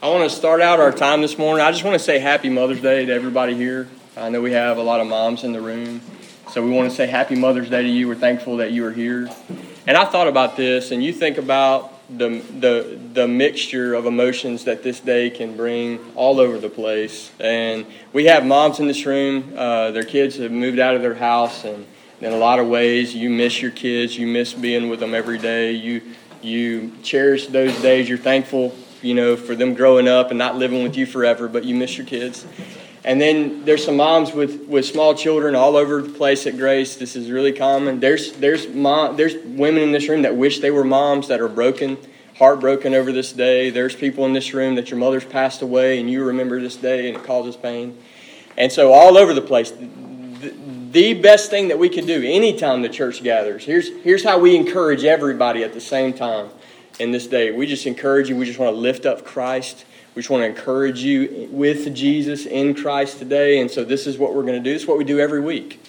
I want to start out our time this morning. I just want to say Happy Mother's Day to everybody here. I know we have a lot of moms in the room, so we want to say Happy Mother's Day to you. We're thankful that you are here. And I thought about this, and you think about the, the, the mixture of emotions that this day can bring all over the place. And we have moms in this room, uh, their kids have moved out of their house, and in a lot of ways, you miss your kids, you miss being with them every day, you, you cherish those days, you're thankful you know, for them growing up and not living with you forever, but you miss your kids. And then there's some moms with, with small children all over the place at Grace. This is really common. There's there's mom there's women in this room that wish they were moms that are broken, heartbroken over this day. There's people in this room that your mother's passed away and you remember this day and it causes pain. And so all over the place. The, the best thing that we can do anytime the church gathers. Here's here's how we encourage everybody at the same time in this day. We just encourage you. We just want to lift up Christ. We just want to encourage you with Jesus in Christ today. And so this is what we're going to do. Is what we do every week.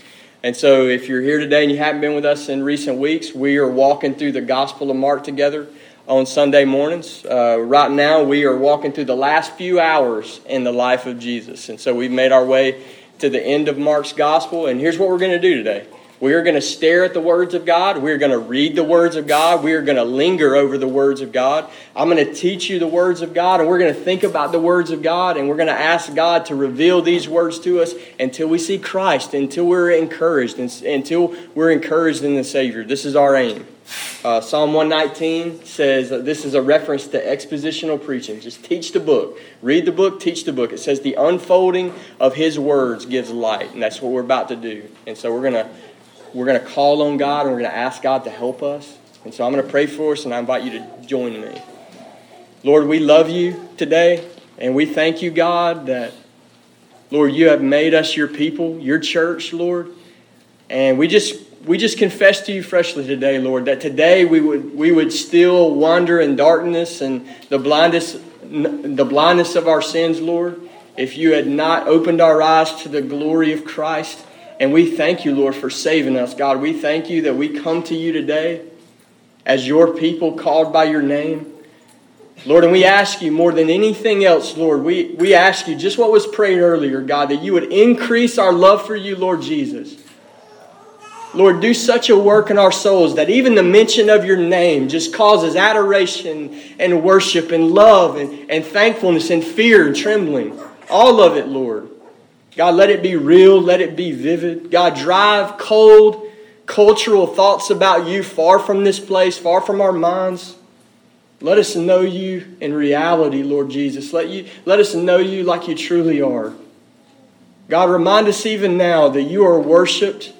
And so if you're here today and you haven't been with us in recent weeks, we are walking through the Gospel of Mark together on Sunday mornings. Uh, right now, we are walking through the last few hours in the life of Jesus. And so we've made our way to the end of Mark's Gospel. And here's what we're going to do today. We are going to stare at the words of God. We're going to read the words of God. We are going to linger over the words of God. I'm going to teach you the words of God, and we're going to think about the words of God, and we're going to ask God to reveal these words to us until we see Christ, until we're encouraged, until we're encouraged in the Savior. This is our aim. Uh, Psalm 119 says this is a reference to expositional preaching. Just teach the book. Read the book, teach the book. It says the unfolding of His words gives light, and that's what we're about to do. And so we're going to we're going to call on God and we're going to ask God to help us. And so I'm going to pray for us and I invite you to join me. Lord, we love you today and we thank you, God, that, Lord, you have made us your people, your church, Lord. And we just we just confess to you freshly today, Lord, that today we would we would still wander in darkness and the blindness the blindness of our sins, Lord, if you had not opened our eyes to the glory of Christ. And we thank you, Lord, for saving us. God, we thank you that we come to you today as your people called by your name. Lord, and we ask you more than anything else, Lord, we, we ask you just what was prayed earlier, God, that you would increase our love for you, Lord Jesus. Lord, do such a work in our souls that even the mention of your name just causes adoration and worship and love and, and thankfulness and fear and trembling. All of it, Lord. God, let it be real, let it be vivid. God, drive cold cultural thoughts about you far from this place, far from our minds. Let us know you in reality, Lord Jesus. Let, you, let us know you like you truly are. God, remind us even now that you are worshiped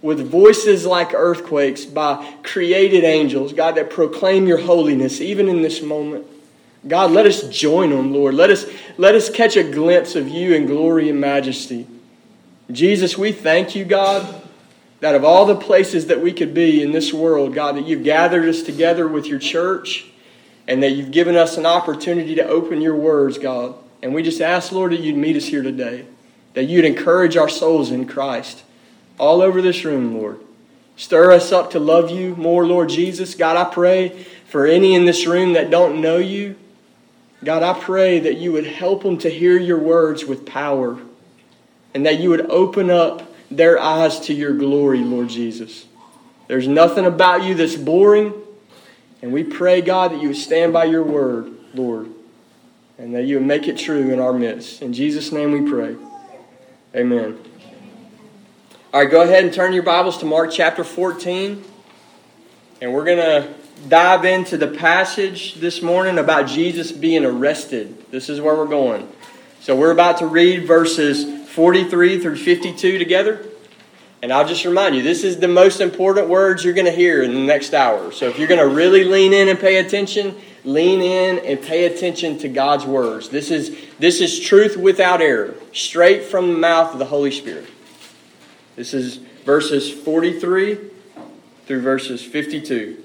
with voices like earthquakes by created angels, God, that proclaim your holiness even in this moment. God, let us join them, Lord. Let us, let us catch a glimpse of you in glory and majesty. Jesus, we thank you, God, that of all the places that we could be in this world, God, that you've gathered us together with your church and that you've given us an opportunity to open your words, God. And we just ask, Lord, that you'd meet us here today, that you'd encourage our souls in Christ all over this room, Lord. Stir us up to love you more, Lord Jesus. God, I pray for any in this room that don't know you. God, I pray that you would help them to hear your words with power and that you would open up their eyes to your glory, Lord Jesus. There's nothing about you that's boring, and we pray, God, that you would stand by your word, Lord, and that you would make it true in our midst. In Jesus' name we pray. Amen. All right, go ahead and turn your Bibles to Mark chapter 14, and we're going to dive into the passage this morning about Jesus being arrested. This is where we're going. So we're about to read verses 43 through 52 together. And I'll just remind you, this is the most important words you're going to hear in the next hour. So if you're going to really lean in and pay attention, lean in and pay attention to God's words. This is, this is truth without error, straight from the mouth of the Holy Spirit. This is verses 43 through verses 52.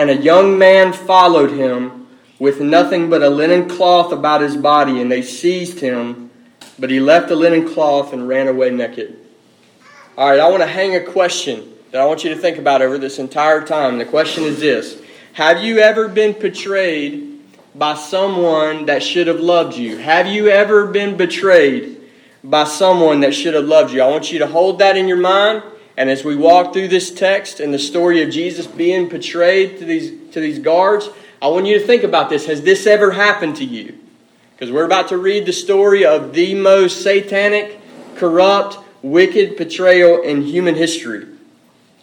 And a young man followed him with nothing but a linen cloth about his body, and they seized him, but he left the linen cloth and ran away naked. All right, I want to hang a question that I want you to think about over this entire time. The question is this Have you ever been betrayed by someone that should have loved you? Have you ever been betrayed by someone that should have loved you? I want you to hold that in your mind. And as we walk through this text and the story of Jesus being betrayed to these, to these guards, I want you to think about this. Has this ever happened to you? Because we're about to read the story of the most satanic, corrupt, wicked betrayal in human history.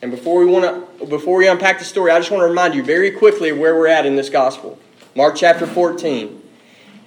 And before we want to before we unpack the story, I just want to remind you very quickly where we're at in this gospel. Mark chapter 14.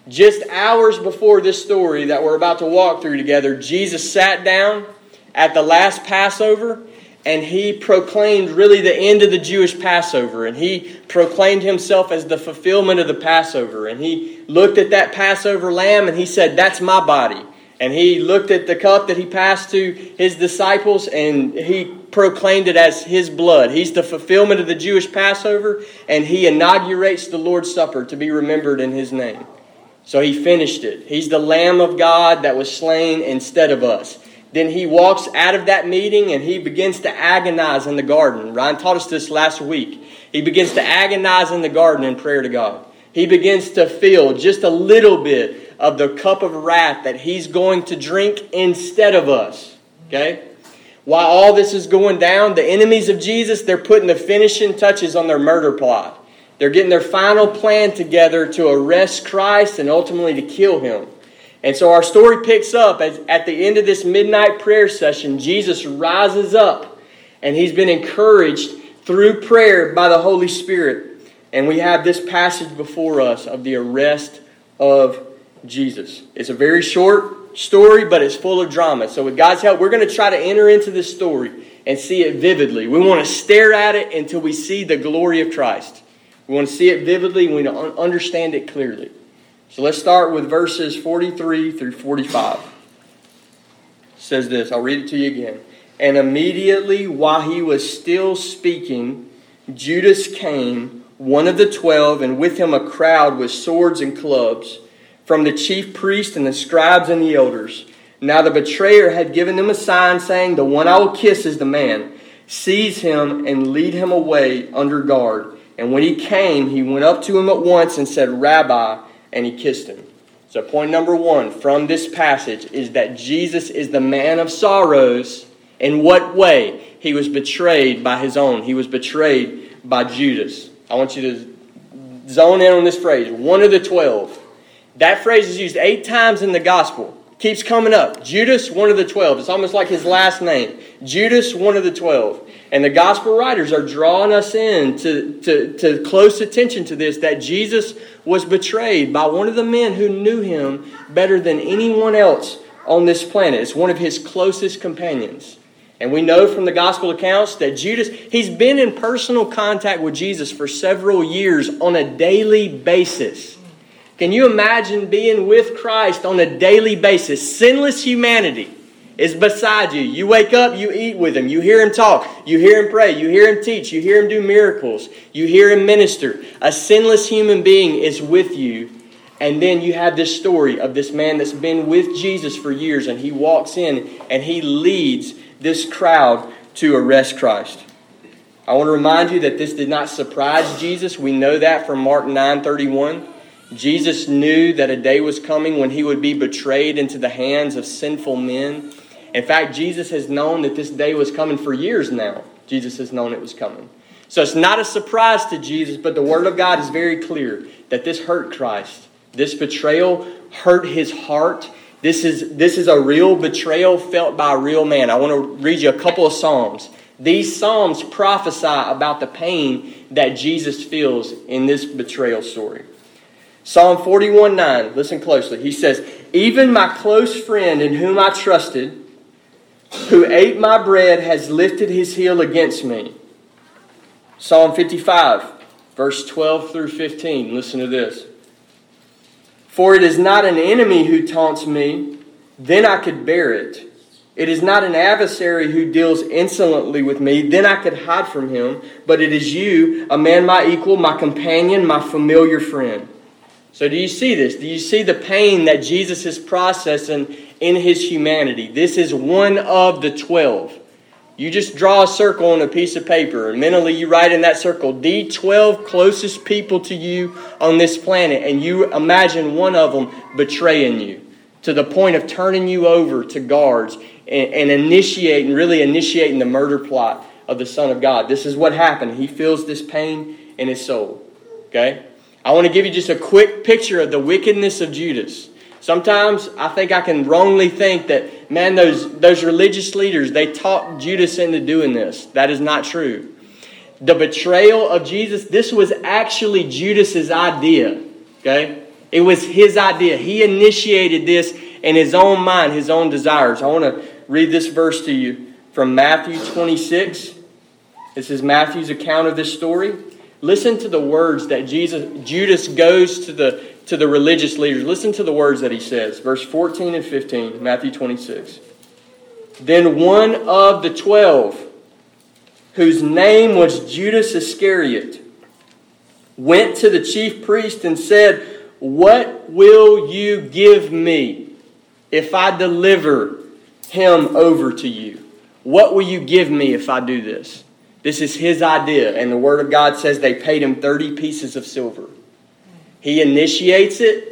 Just hours before this story that we're about to walk through together, Jesus sat down at the last Passover and he proclaimed really the end of the Jewish Passover. And he proclaimed himself as the fulfillment of the Passover. And he looked at that Passover lamb and he said, That's my body. And he looked at the cup that he passed to his disciples and he proclaimed it as his blood. He's the fulfillment of the Jewish Passover and he inaugurates the Lord's Supper to be remembered in his name. So he finished it. He's the Lamb of God that was slain instead of us. Then he walks out of that meeting and he begins to agonize in the garden. Ryan taught us this last week. He begins to agonize in the garden in prayer to God. He begins to feel just a little bit of the cup of wrath that he's going to drink instead of us. Okay? While all this is going down, the enemies of Jesus, they're putting the finishing touches on their murder plot. They're getting their final plan together to arrest Christ and ultimately to kill him. And so our story picks up as at the end of this midnight prayer session, Jesus rises up and he's been encouraged through prayer by the Holy Spirit. And we have this passage before us of the arrest of Jesus. It's a very short story, but it's full of drama. So, with God's help, we're going to try to enter into this story and see it vividly. We want to stare at it until we see the glory of Christ. We want to see it vividly we want to understand it clearly. So, let's start with verses 43 through 45. It says this, I'll read it to you again. And immediately while he was still speaking, Judas came, one of the twelve, and with him a crowd with swords and clubs from the chief priests and the scribes and the elders. Now the betrayer had given them a sign, saying, The one I will kiss is the man. Seize him and lead him away under guard. And when he came, he went up to him at once and said, Rabbi, and he kissed him. So, point number one from this passage is that Jesus is the man of sorrows. In what way? He was betrayed by his own, he was betrayed by Judas. I want you to zone in on this phrase one of the twelve. That phrase is used eight times in the gospel. Keeps coming up. Judas, one of the twelve. It's almost like his last name. Judas, one of the twelve. And the gospel writers are drawing us in to, to, to close attention to this that Jesus was betrayed by one of the men who knew him better than anyone else on this planet. It's one of his closest companions. And we know from the gospel accounts that Judas, he's been in personal contact with Jesus for several years on a daily basis. Can you imagine being with Christ on a daily basis? Sinless humanity is beside you. You wake up, you eat with him, you hear him talk, you hear him pray, you hear him teach, you hear him do miracles, you hear him minister. A sinless human being is with you. And then you have this story of this man that's been with Jesus for years, and he walks in and he leads this crowd to arrest Christ. I want to remind you that this did not surprise Jesus. We know that from Mark 9 31. Jesus knew that a day was coming when he would be betrayed into the hands of sinful men. In fact, Jesus has known that this day was coming for years now. Jesus has known it was coming. So it's not a surprise to Jesus, but the Word of God is very clear that this hurt Christ. This betrayal hurt his heart. This is, this is a real betrayal felt by a real man. I want to read you a couple of Psalms. These Psalms prophesy about the pain that Jesus feels in this betrayal story. Psalm 41 9, listen closely. He says, Even my close friend in whom I trusted, who ate my bread, has lifted his heel against me. Psalm 55, verse 12 through 15. Listen to this. For it is not an enemy who taunts me, then I could bear it. It is not an adversary who deals insolently with me, then I could hide from him. But it is you, a man my equal, my companion, my familiar friend. So, do you see this? Do you see the pain that Jesus is processing in his humanity? This is one of the twelve. You just draw a circle on a piece of paper, and mentally you write in that circle the 12 closest people to you on this planet, and you imagine one of them betraying you to the point of turning you over to guards and, and initiating, really initiating the murder plot of the Son of God. This is what happened. He feels this pain in his soul. Okay? I want to give you just a quick picture of the wickedness of Judas. Sometimes I think I can wrongly think that, man, those, those religious leaders, they talked Judas into doing this. That is not true. The betrayal of Jesus, this was actually Judas's idea. Okay? It was his idea. He initiated this in his own mind, his own desires. I want to read this verse to you from Matthew 26. This is Matthew's account of this story. Listen to the words that Jesus, Judas goes to the to the religious leaders. Listen to the words that he says, verse 14 and 15, Matthew 26. Then one of the twelve, whose name was Judas Iscariot, went to the chief priest and said, What will you give me if I deliver him over to you? What will you give me if I do this? This is his idea, and the Word of God says they paid him 30 pieces of silver. He initiates it.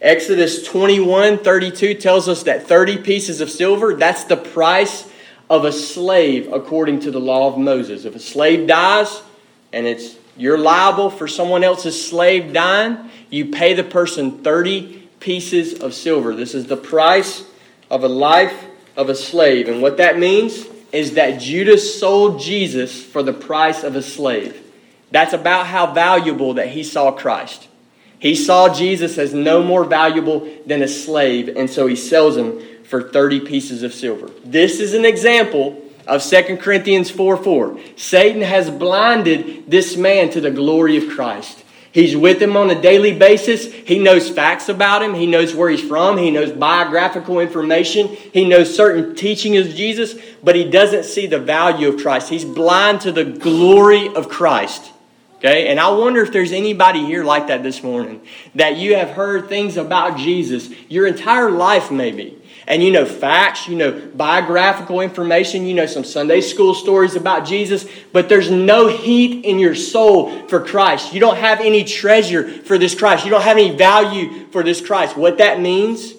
Exodus 21 32 tells us that 30 pieces of silver, that's the price of a slave according to the law of Moses. If a slave dies and it's you're liable for someone else's slave dying, you pay the person 30 pieces of silver. This is the price of a life of a slave. And what that means is that Judas sold Jesus for the price of a slave. That's about how valuable that he saw Christ. He saw Jesus as no more valuable than a slave, and so he sells him for 30 pieces of silver. This is an example of 2 Corinthians 4 4. Satan has blinded this man to the glory of Christ. He's with him on a daily basis. He knows facts about him. He knows where he's from. He knows biographical information. He knows certain teachings of Jesus, but he doesn't see the value of Christ. He's blind to the glory of Christ. Okay? And I wonder if there's anybody here like that this morning that you have heard things about Jesus your entire life, maybe. And you know facts, you know biographical information, you know some Sunday school stories about Jesus, but there's no heat in your soul for Christ. You don't have any treasure for this Christ. You don't have any value for this Christ. What that means,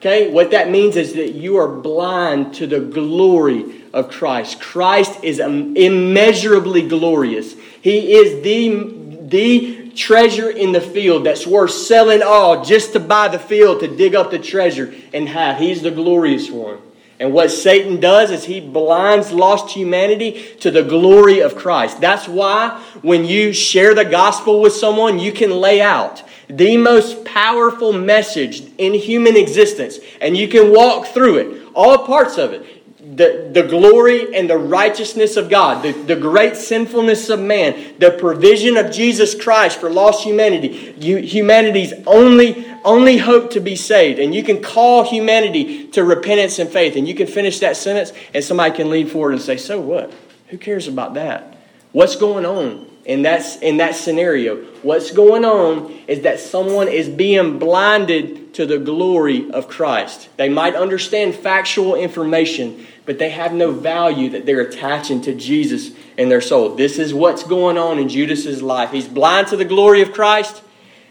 okay, what that means is that you are blind to the glory of Christ. Christ is immeasurably glorious. He is the, the treasure in the field that's worth selling all just to buy the field to dig up the treasure and have. He's the glorious one. And what Satan does is he blinds lost humanity to the glory of Christ. That's why when you share the gospel with someone, you can lay out the most powerful message in human existence and you can walk through it, all parts of it the, the glory and the righteousness of God, the, the great sinfulness of man, the provision of Jesus Christ for lost humanity, you, humanity's only, only hope to be saved. And you can call humanity to repentance and faith. And you can finish that sentence, and somebody can lean forward and say, So what? Who cares about that? What's going on? In that, in that scenario, what's going on is that someone is being blinded to the glory of Christ. They might understand factual information, but they have no value that they're attaching to Jesus in their soul. This is what's going on in Judas's life. He's blind to the glory of Christ,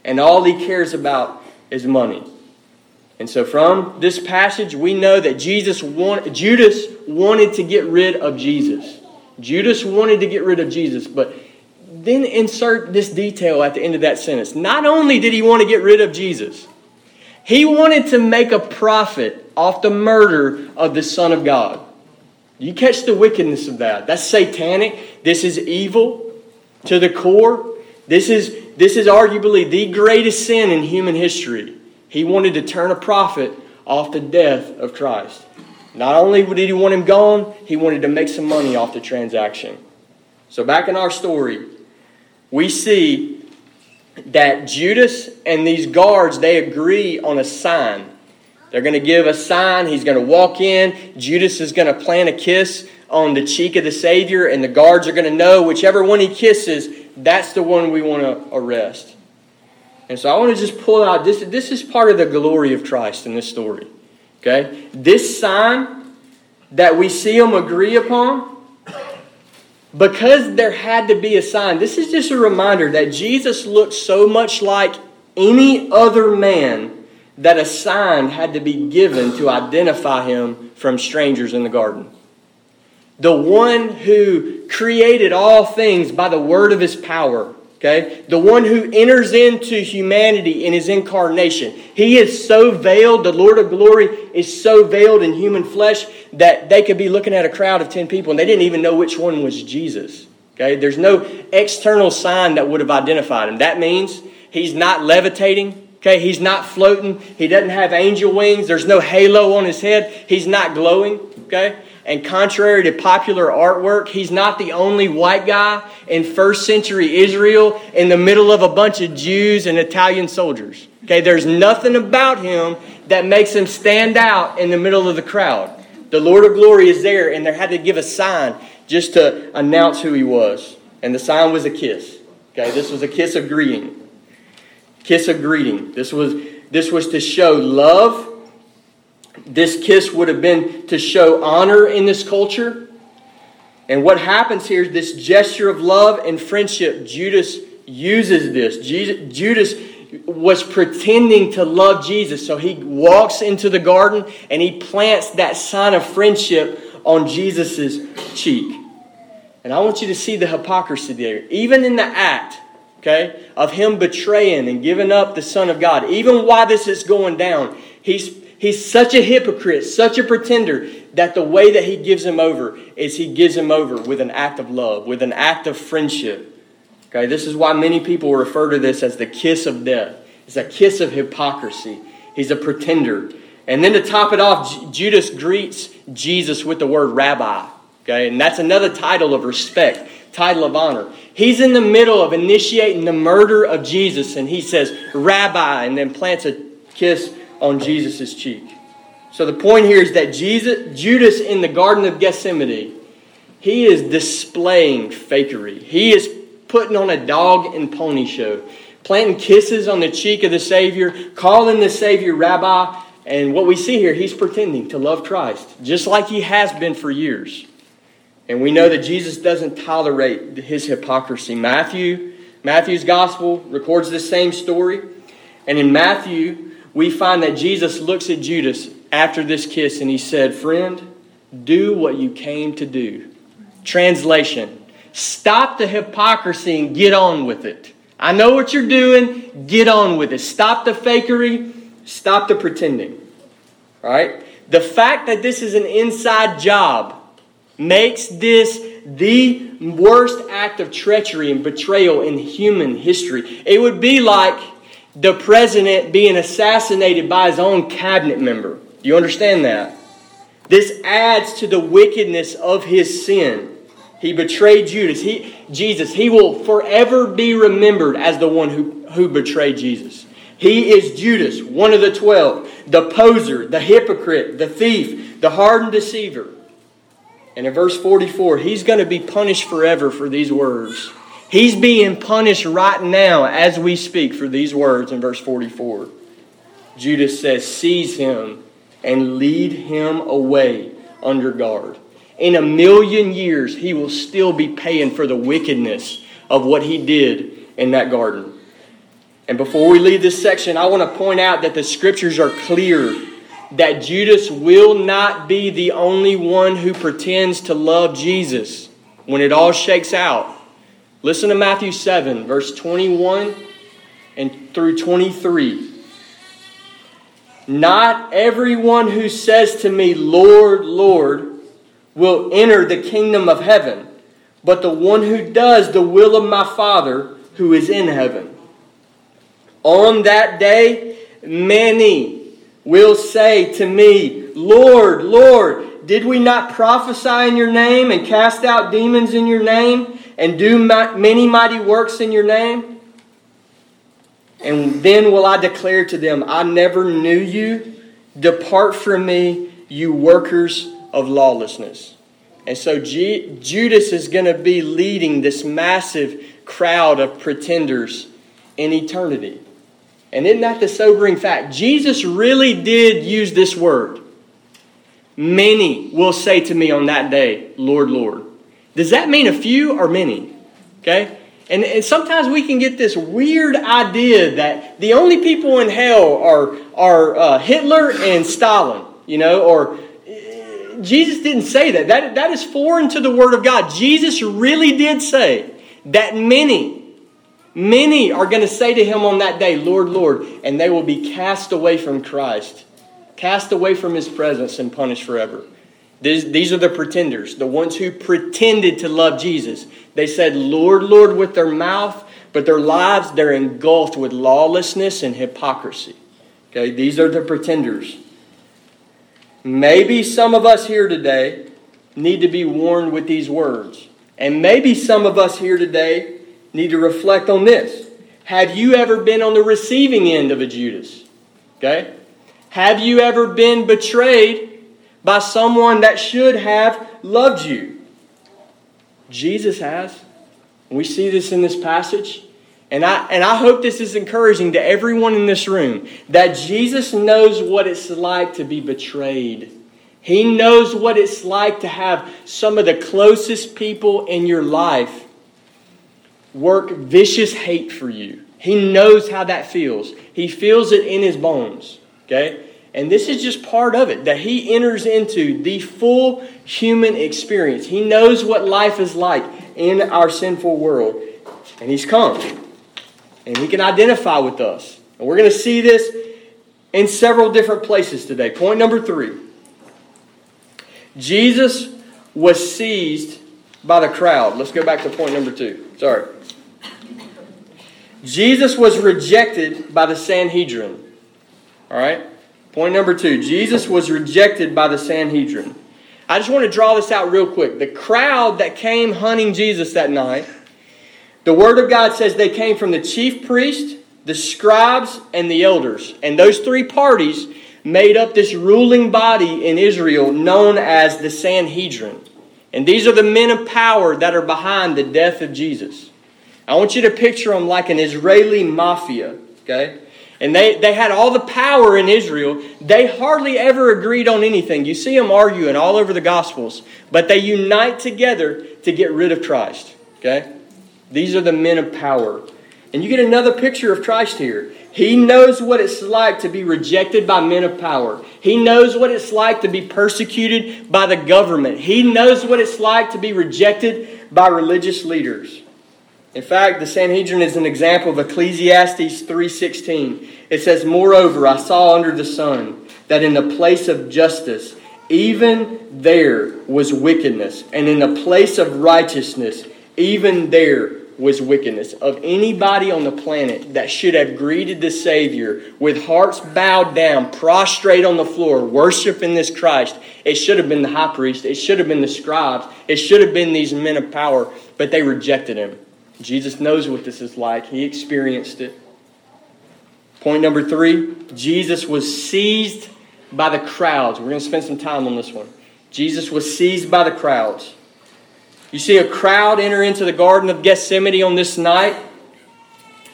and all he cares about is money. And so, from this passage, we know that Jesus want, Judas wanted to get rid of Jesus. Judas wanted to get rid of Jesus, but then insert this detail at the end of that sentence. Not only did he want to get rid of Jesus, he wanted to make a profit off the murder of the Son of God. You catch the wickedness of that. That's satanic. This is evil to the core. This is, this is arguably the greatest sin in human history. He wanted to turn a profit off the death of Christ. Not only did he want him gone, he wanted to make some money off the transaction. So, back in our story, we see that Judas and these guards they agree on a sign. They're going to give a sign. He's going to walk in. Judas is going to plant a kiss on the cheek of the Savior, and the guards are going to know whichever one he kisses, that's the one we want to arrest. And so I want to just pull out this. This is part of the glory of Christ in this story. Okay? This sign that we see them agree upon, because there had to be a sign, this is just a reminder that Jesus looked so much like any other man that a sign had to be given to identify him from strangers in the garden. The one who created all things by the word of his power Okay? The one who enters into humanity in his incarnation. He is so veiled, the Lord of glory is so veiled in human flesh that they could be looking at a crowd of 10 people and they didn't even know which one was Jesus. Okay? There's no external sign that would have identified him. That means he's not levitating. Okay, he's not floating. He doesn't have angel wings. There's no halo on his head. He's not glowing. Okay? And contrary to popular artwork, he's not the only white guy in first century Israel in the middle of a bunch of Jews and Italian soldiers. Okay, there's nothing about him that makes him stand out in the middle of the crowd. The Lord of glory is there, and they had to give a sign just to announce who he was. And the sign was a kiss. Okay, this was a kiss of greeting. Kiss of greeting. This was this was to show love this kiss would have been to show honor in this culture. And what happens here is this gesture of love and friendship. Judas uses this. Judas was pretending to love Jesus. So he walks into the garden and he plants that sign of friendship on Jesus' cheek. And I want you to see the hypocrisy there. Even in the act, okay, of him betraying and giving up the Son of God, even while this is going down, he's He's such a hypocrite, such a pretender, that the way that he gives him over is he gives him over with an act of love, with an act of friendship. Okay, this is why many people refer to this as the kiss of death. It's a kiss of hypocrisy. He's a pretender. And then to top it off, Judas greets Jesus with the word rabbi. Okay, and that's another title of respect, title of honor. He's in the middle of initiating the murder of Jesus, and he says, Rabbi, and then plants a kiss on Jesus' cheek. So the point here is that Jesus, Judas in the Garden of Gethsemane, he is displaying fakery. He is putting on a dog and pony show, planting kisses on the cheek of the Savior, calling the Savior Rabbi. And what we see here, he's pretending to love Christ, just like he has been for years. And we know that Jesus doesn't tolerate his hypocrisy. Matthew, Matthew's gospel records the same story. And in Matthew, we find that Jesus looks at Judas after this kiss and he said, Friend, do what you came to do. Translation Stop the hypocrisy and get on with it. I know what you're doing. Get on with it. Stop the fakery. Stop the pretending. All right? The fact that this is an inside job makes this the worst act of treachery and betrayal in human history. It would be like the president being assassinated by his own cabinet member. Do you understand that? This adds to the wickedness of his sin. He betrayed Judas. He, Jesus. He will forever be remembered as the one who, who betrayed Jesus. He is Judas, one of the twelve, the poser, the hypocrite, the thief, the hardened deceiver. And in verse 44, he's going to be punished forever for these words. He's being punished right now as we speak for these words in verse 44. Judas says, Seize him and lead him away under guard. In a million years, he will still be paying for the wickedness of what he did in that garden. And before we leave this section, I want to point out that the scriptures are clear that Judas will not be the only one who pretends to love Jesus when it all shakes out. Listen to Matthew 7, verse 21 and through 23. Not everyone who says to me, Lord, Lord, will enter the kingdom of heaven, but the one who does the will of my Father who is in heaven. On that day, many will say to me, Lord, Lord, did we not prophesy in your name and cast out demons in your name and do many mighty works in your name? And then will I declare to them, I never knew you. Depart from me, you workers of lawlessness. And so G- Judas is going to be leading this massive crowd of pretenders in eternity. And isn't that the sobering fact? Jesus really did use this word. Many will say to me on that day, Lord, Lord. Does that mean a few or many? Okay? And, and sometimes we can get this weird idea that the only people in hell are, are uh, Hitler and Stalin, you know, or uh, Jesus didn't say that. that. That is foreign to the Word of God. Jesus really did say that many, many are going to say to him on that day, Lord, Lord, and they will be cast away from Christ, cast away from his presence and punished forever. These, these are the pretenders, the ones who pretended to love Jesus. They said, Lord, Lord, with their mouth, but their lives, they're engulfed with lawlessness and hypocrisy. Okay, these are the pretenders. Maybe some of us here today need to be warned with these words. And maybe some of us here today need to reflect on this. Have you ever been on the receiving end of a Judas? Okay? Have you ever been betrayed by someone that should have loved you. Jesus has. We see this in this passage. And I, and I hope this is encouraging to everyone in this room that Jesus knows what it's like to be betrayed. He knows what it's like to have some of the closest people in your life work vicious hate for you. He knows how that feels. He feels it in his bones. Okay? And this is just part of it that he enters into the full human experience. He knows what life is like in our sinful world. And he's come. And he can identify with us. And we're going to see this in several different places today. Point number three Jesus was seized by the crowd. Let's go back to point number two. Sorry. Jesus was rejected by the Sanhedrin. All right? Point number two Jesus was rejected by the Sanhedrin. I just want to draw this out real quick. The crowd that came hunting Jesus that night, the Word of God says they came from the chief priest, the scribes, and the elders. And those three parties made up this ruling body in Israel known as the Sanhedrin. And these are the men of power that are behind the death of Jesus. I want you to picture them like an Israeli mafia, okay? And they, they had all the power in Israel. They hardly ever agreed on anything. You see them arguing all over the Gospels, but they unite together to get rid of Christ. Okay? These are the men of power. And you get another picture of Christ here. He knows what it's like to be rejected by men of power. He knows what it's like to be persecuted by the government. He knows what it's like to be rejected by religious leaders. In fact, the Sanhedrin is an example of Ecclesiastes 3:16. It says, "Moreover, I saw under the sun that in the place of justice, even there was wickedness, and in the place of righteousness, even there was wickedness. Of anybody on the planet that should have greeted the Savior with hearts bowed down, prostrate on the floor, worshiping this Christ, it should have been the high priest, it should have been the scribes, it should have been these men of power, but they rejected him. Jesus knows what this is like, he experienced it. Point number three Jesus was seized by the crowds. We're going to spend some time on this one. Jesus was seized by the crowds. You see a crowd enter into the Garden of Gethsemane on this night,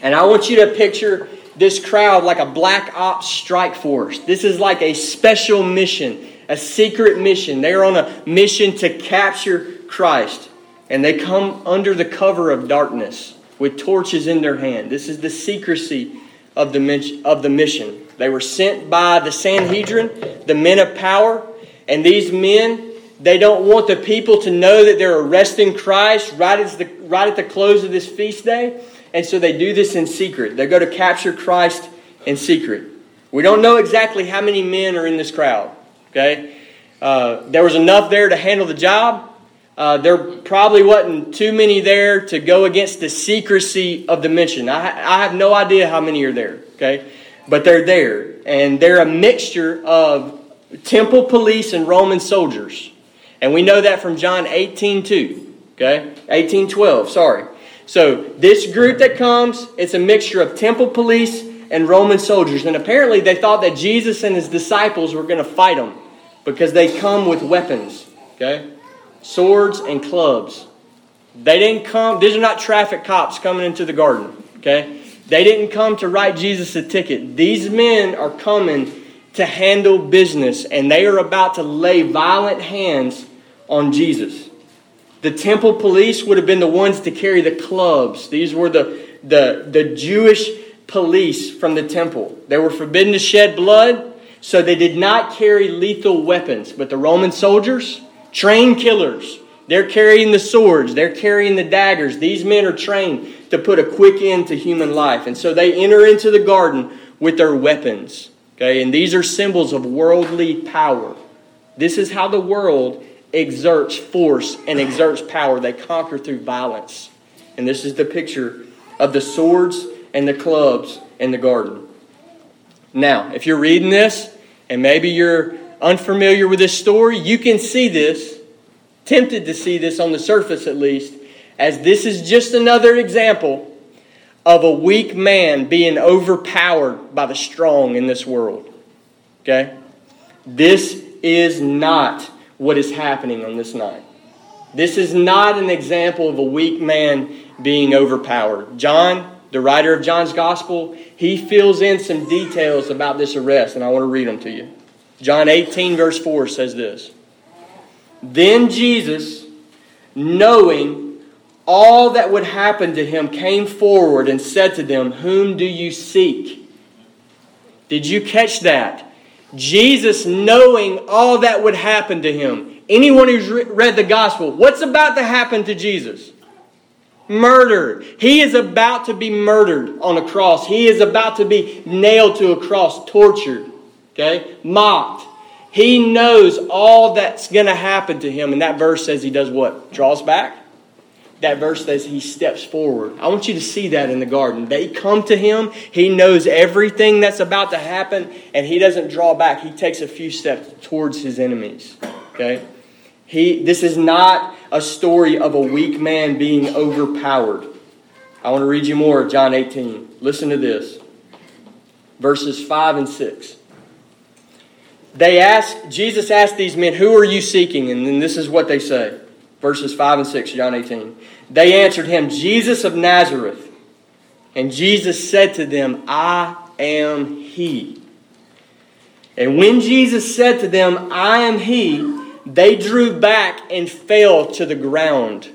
and I want you to picture this crowd like a black ops strike force. This is like a special mission, a secret mission. They are on a mission to capture Christ and they come under the cover of darkness with torches in their hand. This is the secrecy of the, of the mission. They were sent by the Sanhedrin, the men of power, and these men, They don't want the people to know that they're arresting Christ right, as the, right at the close of this feast day. And so they do this in secret. They go to capture Christ in secret. We don't know exactly how many men are in this crowd. Okay? Uh, there was enough there to handle the job. Uh, there probably wasn't too many there to go against the secrecy of the mission. I, I have no idea how many are there. Okay? But they're there. And they're a mixture of temple police and Roman soldiers. And we know that from John 18 2. Okay? 18 12, sorry. So this group that comes, it's a mixture of temple police and Roman soldiers. And apparently they thought that Jesus and his disciples were going to fight them because they come with weapons. Okay? Swords and clubs. They didn't come, these are not traffic cops coming into the garden. Okay? They didn't come to write Jesus a ticket. These men are coming to handle business, and they are about to lay violent hands on Jesus. The temple police would have been the ones to carry the clubs. These were the, the, the Jewish police from the temple. They were forbidden to shed blood, so they did not carry lethal weapons. But the Roman soldiers, trained killers, they're carrying the swords, they're carrying the daggers. These men are trained to put a quick end to human life. And so they enter into the garden with their weapons. Okay, and these are symbols of worldly power. This is how the world exerts force and exerts power. They conquer through violence. And this is the picture of the swords and the clubs in the garden. Now, if you're reading this and maybe you're unfamiliar with this story, you can see this, tempted to see this on the surface at least, as this is just another example of a weak man being overpowered by the strong in this world. Okay? This is not what is happening on this night. This is not an example of a weak man being overpowered. John, the writer of John's gospel, he fills in some details about this arrest, and I want to read them to you. John 18, verse 4 says this Then Jesus, knowing all that would happen to him came forward and said to them, Whom do you seek? Did you catch that? Jesus, knowing all that would happen to him. Anyone who's read the gospel, what's about to happen to Jesus? Murder. He is about to be murdered on a cross. He is about to be nailed to a cross, tortured, okay? Mocked. He knows all that's going to happen to him. And that verse says he does what? Draws back? that verse says he steps forward. I want you to see that in the garden. They come to him, he knows everything that's about to happen, and he doesn't draw back. He takes a few steps towards his enemies. Okay? He, this is not a story of a weak man being overpowered. I want to read you more John 18. Listen to this. Verses 5 and 6. They ask, Jesus asked these men, Who are you seeking? And then this is what they say verses 5 and 6, John 18. They answered him, Jesus of Nazareth. And Jesus said to them, I am he. And when Jesus said to them, I am he, they drew back and fell to the ground.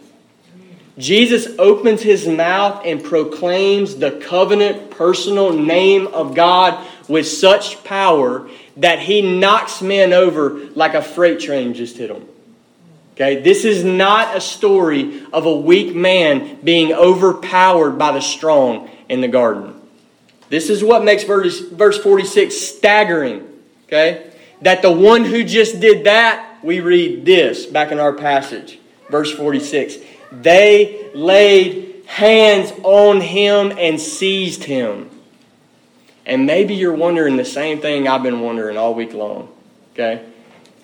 Jesus opens his mouth and proclaims the covenant personal name of God with such power that he knocks men over like a freight train just hit them. Okay, this is not a story of a weak man being overpowered by the strong in the garden. This is what makes verse, verse 46 staggering. Okay, that the one who just did that, we read this back in our passage, verse 46. They laid hands on him and seized him. And maybe you're wondering the same thing I've been wondering all week long. Okay?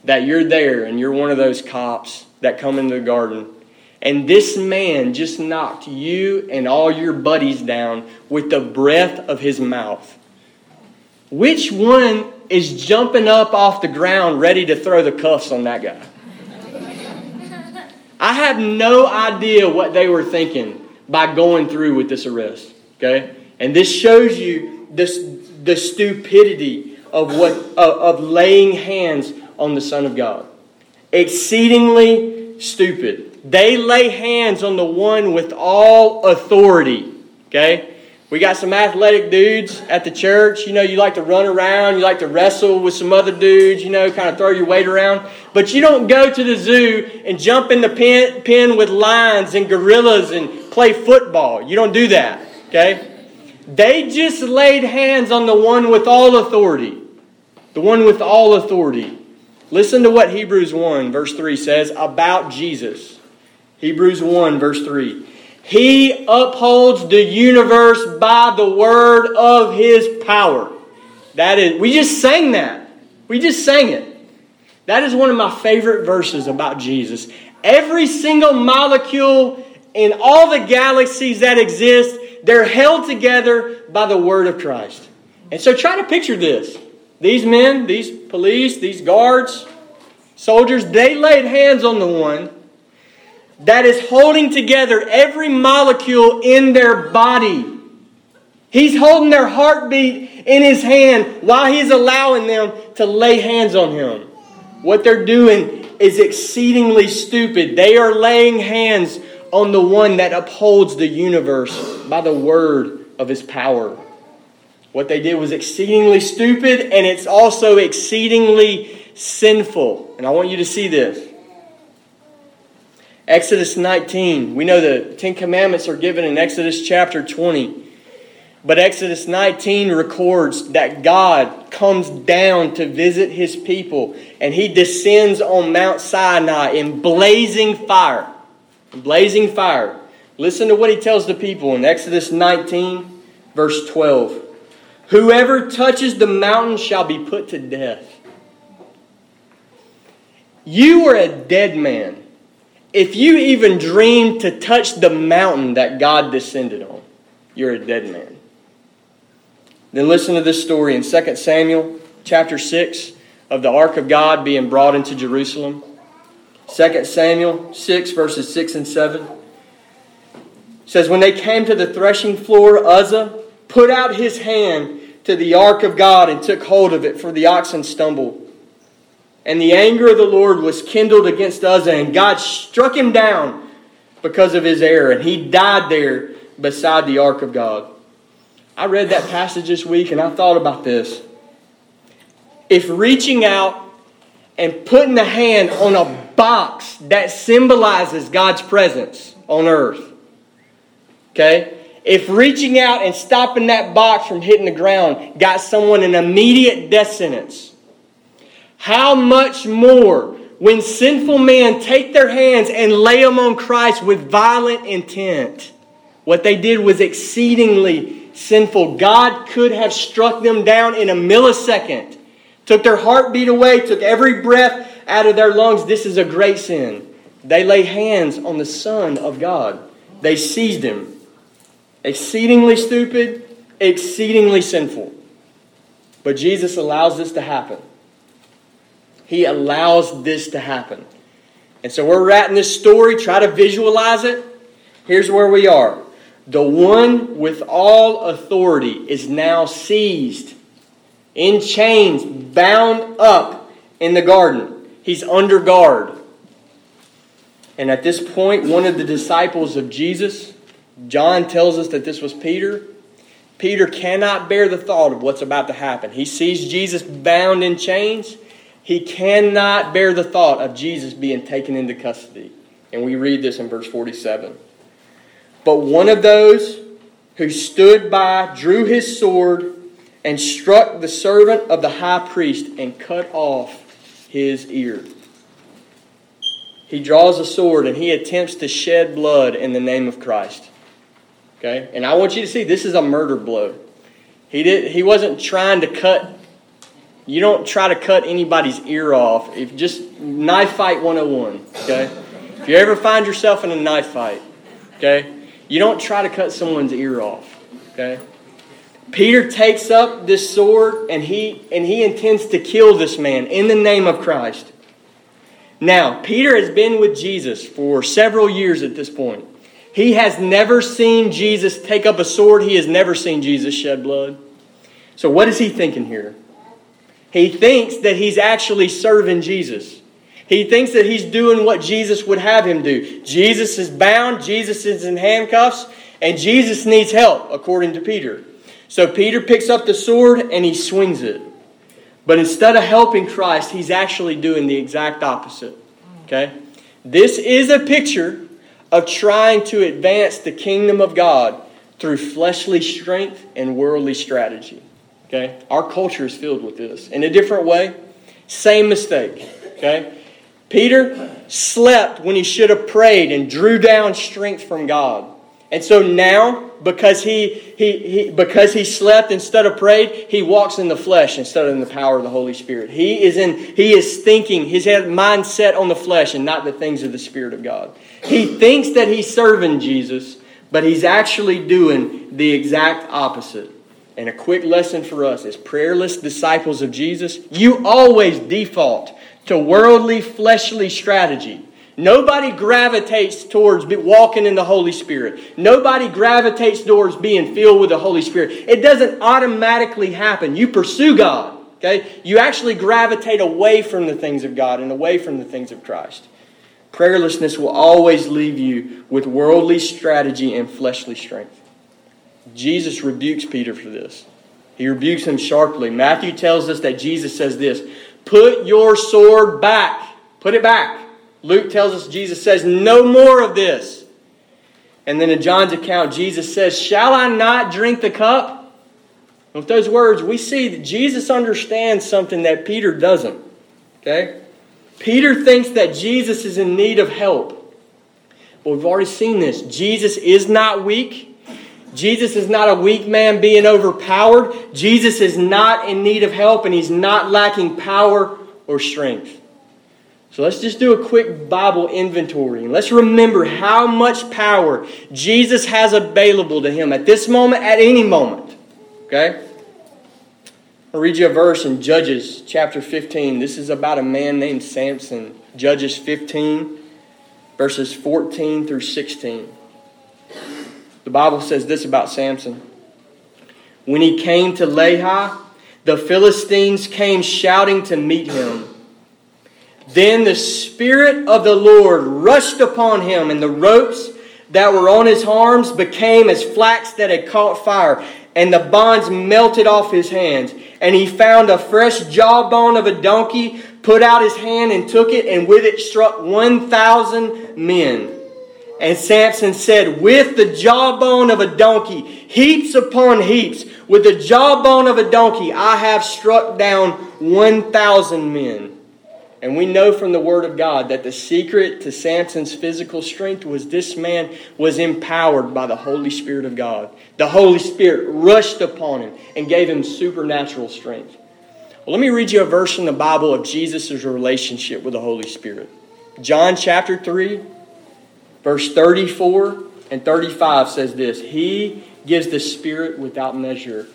that you're there and you're one of those cops that come into the garden and this man just knocked you and all your buddies down with the breath of his mouth. Which one is jumping up off the ground ready to throw the cuffs on that guy? I have no idea what they were thinking by going through with this arrest. Okay? And this shows you this, the stupidity of what of, of laying hands on the Son of God. Exceedingly stupid. They lay hands on the one with all authority. Okay? We got some athletic dudes at the church. You know, you like to run around, you like to wrestle with some other dudes, you know, kind of throw your weight around. But you don't go to the zoo and jump in the pen, pen with lions and gorillas and play football. You don't do that, okay? They just laid hands on the one with all authority. The one with all authority. Listen to what Hebrews 1, verse 3 says about Jesus. Hebrews 1, verse 3. He upholds the universe by the word of his power. That is, we just sang that. We just sang it. That is one of my favorite verses about Jesus. Every single molecule in all the galaxies that exist, they're held together by the word of Christ. And so try to picture this. These men, these police, these guards, soldiers, they laid hands on the one that is holding together every molecule in their body. He's holding their heartbeat in his hand while he's allowing them to lay hands on him. What they're doing is exceedingly stupid. They are laying hands on the one that upholds the universe by the word of his power. What they did was exceedingly stupid and it's also exceedingly sinful. And I want you to see this. Exodus 19. We know the Ten Commandments are given in Exodus chapter 20. But Exodus 19 records that God comes down to visit his people and he descends on Mount Sinai in blazing fire. Blazing fire. Listen to what he tells the people in Exodus 19, verse 12. Whoever touches the mountain shall be put to death. You are a dead man if you even dream to touch the mountain that God descended on, you're a dead man. Then listen to this story in 2 Samuel chapter 6 of the ark of God being brought into Jerusalem. 2 Samuel 6, verses 6 and 7 says, When they came to the threshing floor, Uzzah put out his hand to the ark of God and took hold of it, for the oxen stumbled. And the anger of the Lord was kindled against Uzzah, and God struck him down because of his error, and he died there beside the ark of God. I read that passage this week and I thought about this. If reaching out and putting a hand on a box that symbolizes God's presence on earth, okay? If reaching out and stopping that box from hitting the ground got someone an immediate death sentence, how much more when sinful men take their hands and lay them on Christ with violent intent? What they did was exceedingly sinful. God could have struck them down in a millisecond, took their heartbeat away, took every breath out of their lungs. This is a great sin. They lay hands on the Son of God, they seized him. Exceedingly stupid, exceedingly sinful. But Jesus allows this to happen. He allows this to happen. And so we're at in this story. Try to visualize it. Here's where we are. The one with all authority is now seized, in chains, bound up in the garden. He's under guard. And at this point, one of the disciples of Jesus, John tells us that this was Peter. Peter cannot bear the thought of what's about to happen. He sees Jesus bound in chains. He cannot bear the thought of Jesus being taken into custody. And we read this in verse 47. But one of those who stood by drew his sword and struck the servant of the high priest and cut off his ear. He draws a sword and he attempts to shed blood in the name of Christ. Okay? And I want you to see this is a murder blow. He did he wasn't trying to cut you don't try to cut anybody's ear off. If just knife fight 101, okay? If you ever find yourself in a knife fight, okay? You don't try to cut someone's ear off, okay? Peter takes up this sword and he and he intends to kill this man in the name of Christ. Now, Peter has been with Jesus for several years at this point. He has never seen Jesus take up a sword. He has never seen Jesus shed blood. So what is he thinking here? He thinks that he's actually serving Jesus. He thinks that he's doing what Jesus would have him do. Jesus is bound, Jesus is in handcuffs, And Jesus needs help, according to Peter. So Peter picks up the sword and he swings it. But instead of helping Christ, he's actually doing the exact opposite. Okay? This is a picture of trying to advance the kingdom of God through fleshly strength and worldly strategy. Okay? Our culture is filled with this. In a different way, same mistake. Okay? Peter slept when he should have prayed and drew down strength from God. And so now, because he, he, he, because he slept instead of prayed, he walks in the flesh instead of in the power of the Holy Spirit. He is in he is thinking, his mind set on the flesh and not the things of the Spirit of God. He thinks that he's serving Jesus, but he's actually doing the exact opposite. And a quick lesson for us as prayerless disciples of Jesus, you always default to worldly, fleshly strategy. Nobody gravitates towards walking in the Holy Spirit. Nobody gravitates towards being filled with the Holy Spirit. It doesn't automatically happen. You pursue God, okay? You actually gravitate away from the things of God and away from the things of Christ. Prayerlessness will always leave you with worldly strategy and fleshly strength. Jesus rebukes Peter for this. He rebukes him sharply. Matthew tells us that Jesus says this Put your sword back. Put it back. Luke tells us Jesus says, No more of this. And then in John's account, Jesus says, Shall I not drink the cup? And With those words, we see that Jesus understands something that Peter doesn't. Okay? Peter thinks that Jesus is in need of help. But we've already seen this. Jesus is not weak. Jesus is not a weak man being overpowered. Jesus is not in need of help, and he's not lacking power or strength. So let's just do a quick Bible inventory. And let's remember how much power Jesus has available to him at this moment, at any moment. Okay? I'll read you a verse in Judges chapter 15. This is about a man named Samson. Judges 15, verses 14 through 16. The Bible says this about Samson. When he came to Lehi, the Philistines came shouting to meet him. Then the Spirit of the Lord rushed upon him, and the ropes that were on his arms became as flax that had caught fire, and the bonds melted off his hands. And he found a fresh jawbone of a donkey, put out his hand and took it, and with it struck 1,000 men. And Samson said, With the jawbone of a donkey, heaps upon heaps, with the jawbone of a donkey, I have struck down 1,000 men. And we know from the Word of God that the secret to Samson's physical strength was this man was empowered by the Holy Spirit of God. The Holy Spirit rushed upon him and gave him supernatural strength. Well, let me read you a verse in the Bible of Jesus' relationship with the Holy Spirit. John chapter 3, verse 34 and 35 says this He gives the Spirit without measure.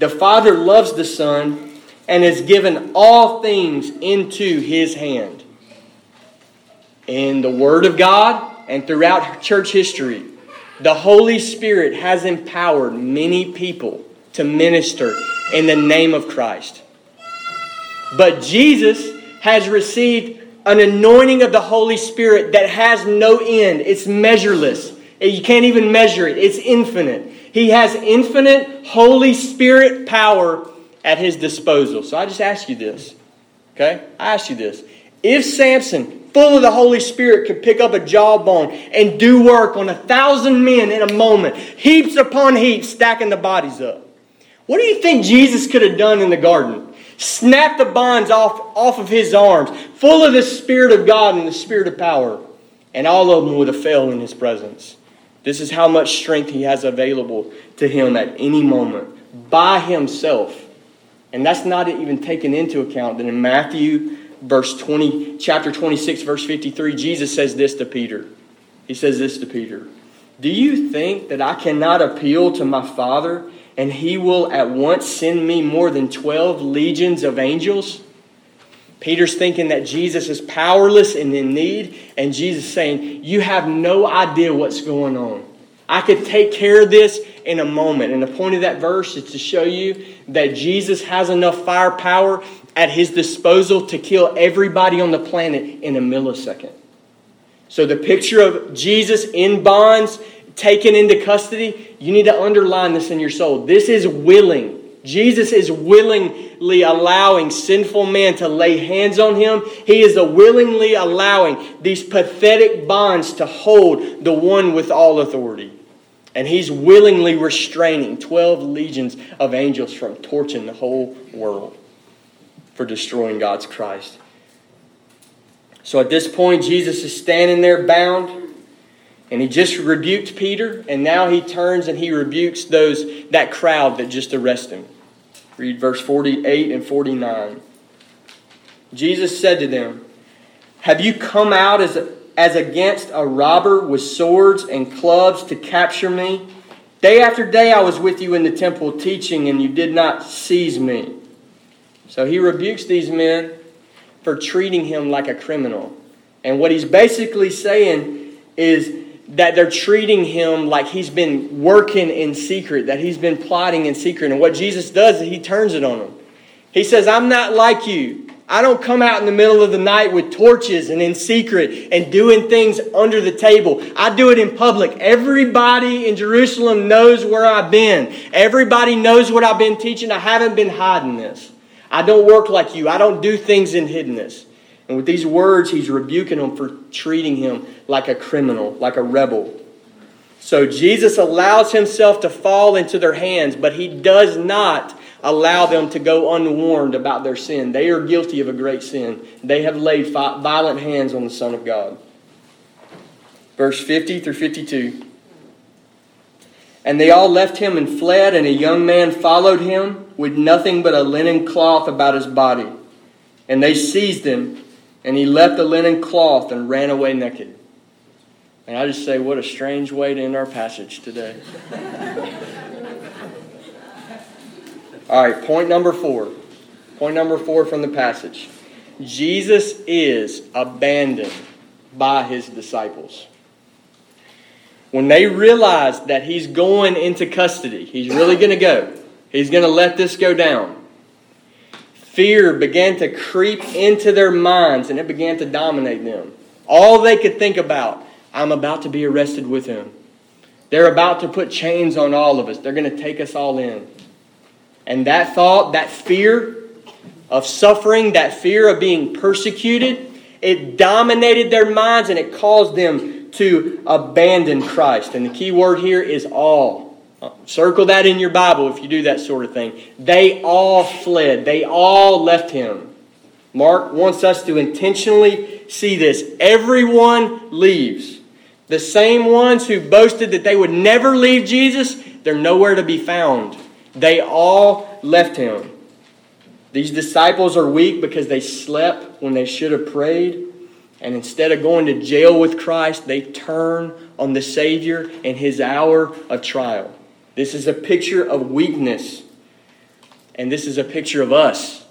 The Father loves the Son and has given all things into his hand. In the Word of God and throughout church history, the Holy Spirit has empowered many people to minister in the name of Christ. But Jesus has received an anointing of the Holy Spirit that has no end. It's measureless. You can't even measure it, it's infinite. He has infinite Holy Spirit power at his disposal. So I just ask you this. Okay? I ask you this. If Samson, full of the Holy Spirit, could pick up a jawbone and do work on a thousand men in a moment, heaps upon heaps, stacking the bodies up, what do you think Jesus could have done in the garden? Snap the bonds off, off of his arms, full of the Spirit of God and the Spirit of power, and all of them would have failed in his presence. This is how much strength he has available to him at any moment by himself. And that's not even taken into account that in Matthew verse 20 chapter 26 verse 53 Jesus says this to Peter. He says this to Peter. Do you think that I cannot appeal to my Father and he will at once send me more than 12 legions of angels? Peter's thinking that Jesus is powerless and in need, and Jesus saying, You have no idea what's going on. I could take care of this in a moment. And the point of that verse is to show you that Jesus has enough firepower at his disposal to kill everybody on the planet in a millisecond. So the picture of Jesus in bonds taken into custody, you need to underline this in your soul. This is willing. Jesus is willingly allowing sinful man to lay hands on him. He is willingly allowing these pathetic bonds to hold the one with all authority. And he's willingly restraining 12 legions of angels from torching the whole world for destroying God's Christ. So at this point, Jesus is standing there bound. And he just rebuked Peter, and now he turns and he rebukes those that crowd that just arrested him. Read verse 48 and 49. Jesus said to them, Have you come out as, as against a robber with swords and clubs to capture me? Day after day I was with you in the temple teaching, and you did not seize me. So he rebukes these men for treating him like a criminal. And what he's basically saying is that they're treating him like he's been working in secret, that he's been plotting in secret. And what Jesus does is he turns it on them. He says, I'm not like you. I don't come out in the middle of the night with torches and in secret and doing things under the table. I do it in public. Everybody in Jerusalem knows where I've been. Everybody knows what I've been teaching. I haven't been hiding this. I don't work like you. I don't do things in hiddenness. And with these words, he's rebuking them for treating him like a criminal, like a rebel. So Jesus allows himself to fall into their hands, but he does not allow them to go unwarned about their sin. They are guilty of a great sin. They have laid violent hands on the Son of God. Verse 50 through 52. And they all left him and fled, and a young man followed him with nothing but a linen cloth about his body. And they seized him and he left the linen cloth and ran away naked. And I just say, what a strange way to end our passage today. All right, point number four. Point number four from the passage Jesus is abandoned by his disciples. When they realize that he's going into custody, he's really going to go, he's going to let this go down fear began to creep into their minds and it began to dominate them. All they could think about, I'm about to be arrested with him. They're about to put chains on all of us. They're going to take us all in. And that thought, that fear of suffering, that fear of being persecuted, it dominated their minds and it caused them to abandon Christ. And the key word here is all. Uh, circle that in your Bible if you do that sort of thing. They all fled, they all left him. Mark wants us to intentionally see this. Everyone leaves. The same ones who boasted that they would never leave Jesus, they're nowhere to be found. They all left him. These disciples are weak because they slept when they should have prayed. And instead of going to jail with Christ, they turn on the Savior in his hour of trial. This is a picture of weakness. And this is a picture of us.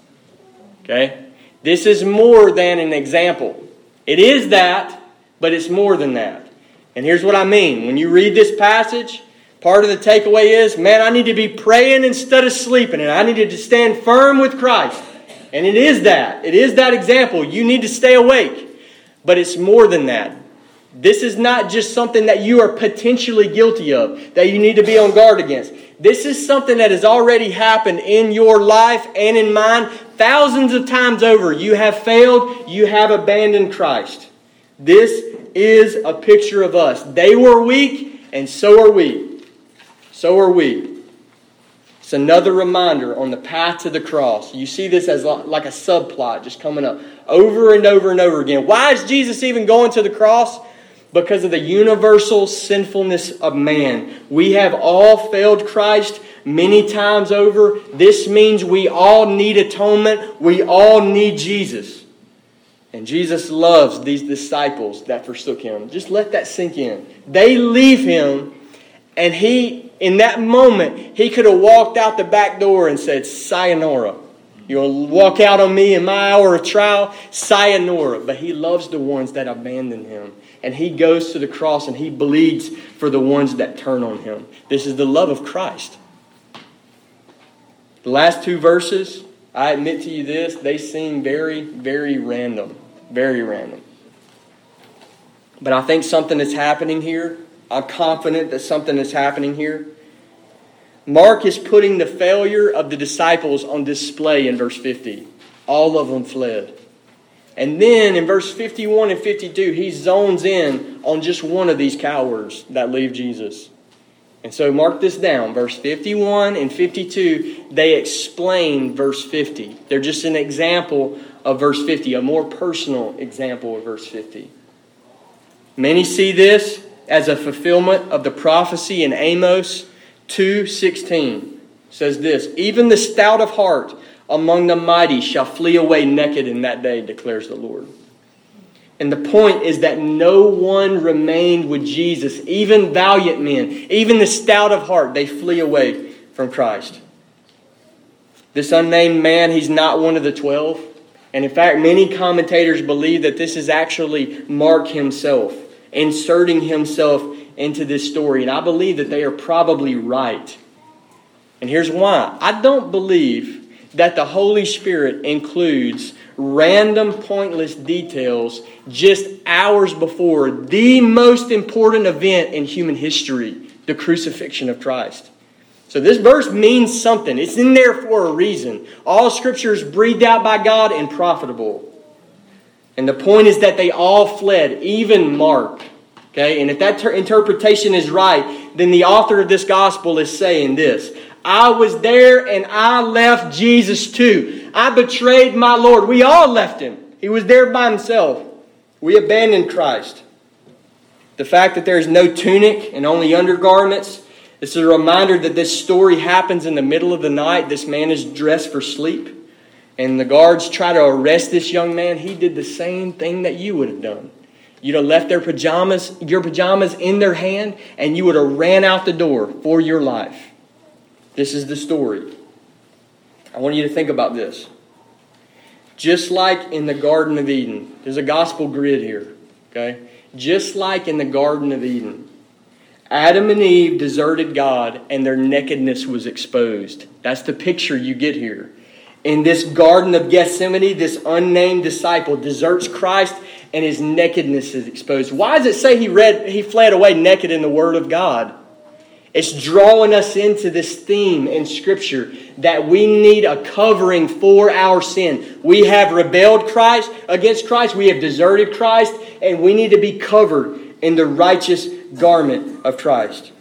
Okay? This is more than an example. It is that, but it's more than that. And here's what I mean. When you read this passage, part of the takeaway is man, I need to be praying instead of sleeping, and I need to stand firm with Christ. And it is that. It is that example. You need to stay awake. But it's more than that. This is not just something that you are potentially guilty of, that you need to be on guard against. This is something that has already happened in your life and in mine thousands of times over. You have failed, you have abandoned Christ. This is a picture of us. They were weak, and so are we. So are we. It's another reminder on the path to the cross. You see this as like a subplot just coming up over and over and over again. Why is Jesus even going to the cross? because of the universal sinfulness of man. We have all failed Christ many times over. This means we all need atonement. We all need Jesus. And Jesus loves these disciples that forsook him. Just let that sink in. They leave him, and he, in that moment, he could have walked out the back door and said, Sayonara. You'll walk out on me in my hour of trial, sayonara. But he loves the ones that abandon him and he goes to the cross and he bleeds for the ones that turn on him. This is the love of Christ. The last two verses, I admit to you this, they seem very, very random. Very random. But I think something that's happening here I'm confident that something is happening here. Mark is putting the failure of the disciples on display in verse 50. All of them fled. And then in verse 51 and 52, he zones in on just one of these cowards that leave Jesus. And so mark this down. Verse 51 and 52, they explain verse 50. They're just an example of verse 50, a more personal example of verse 50. Many see this as a fulfillment of the prophecy in Amos 2:16. Says this, even the stout of heart among the mighty shall flee away naked in that day, declares the Lord. And the point is that no one remained with Jesus, even valiant men, even the stout of heart, they flee away from Christ. This unnamed man, he's not one of the twelve. And in fact, many commentators believe that this is actually Mark himself, inserting himself into this story. And I believe that they are probably right. And here's why I don't believe that the Holy Spirit includes random, pointless details just hours before the most important event in human history the crucifixion of Christ. So this verse means something. It's in there for a reason. All scripture is breathed out by God and profitable. And the point is that they all fled, even Mark. Okay? And if that ter- interpretation is right, then the author of this gospel is saying this I was there and I left Jesus too. I betrayed my Lord. We all left him. He was there by himself. We abandoned Christ. The fact that there is no tunic and only undergarments is a reminder that this story happens in the middle of the night. This man is dressed for sleep. And the guards try to arrest this young man. He did the same thing that you would have done. You'd have left their pajamas, your pajamas in their hand, and you would have ran out the door for your life. This is the story. I want you to think about this. Just like in the Garden of Eden, there's a gospel grid here, okay? Just like in the Garden of Eden, Adam and Eve deserted God and their nakedness was exposed. That's the picture you get here. In this Garden of Gethsemane, this unnamed disciple deserts Christ and his nakedness is exposed. Why does it say he, read, he fled away naked in the Word of God? It's drawing us into this theme in Scripture that we need a covering for our sin. We have rebelled Christ against Christ, we have deserted Christ, and we need to be covered in the righteous garment of Christ.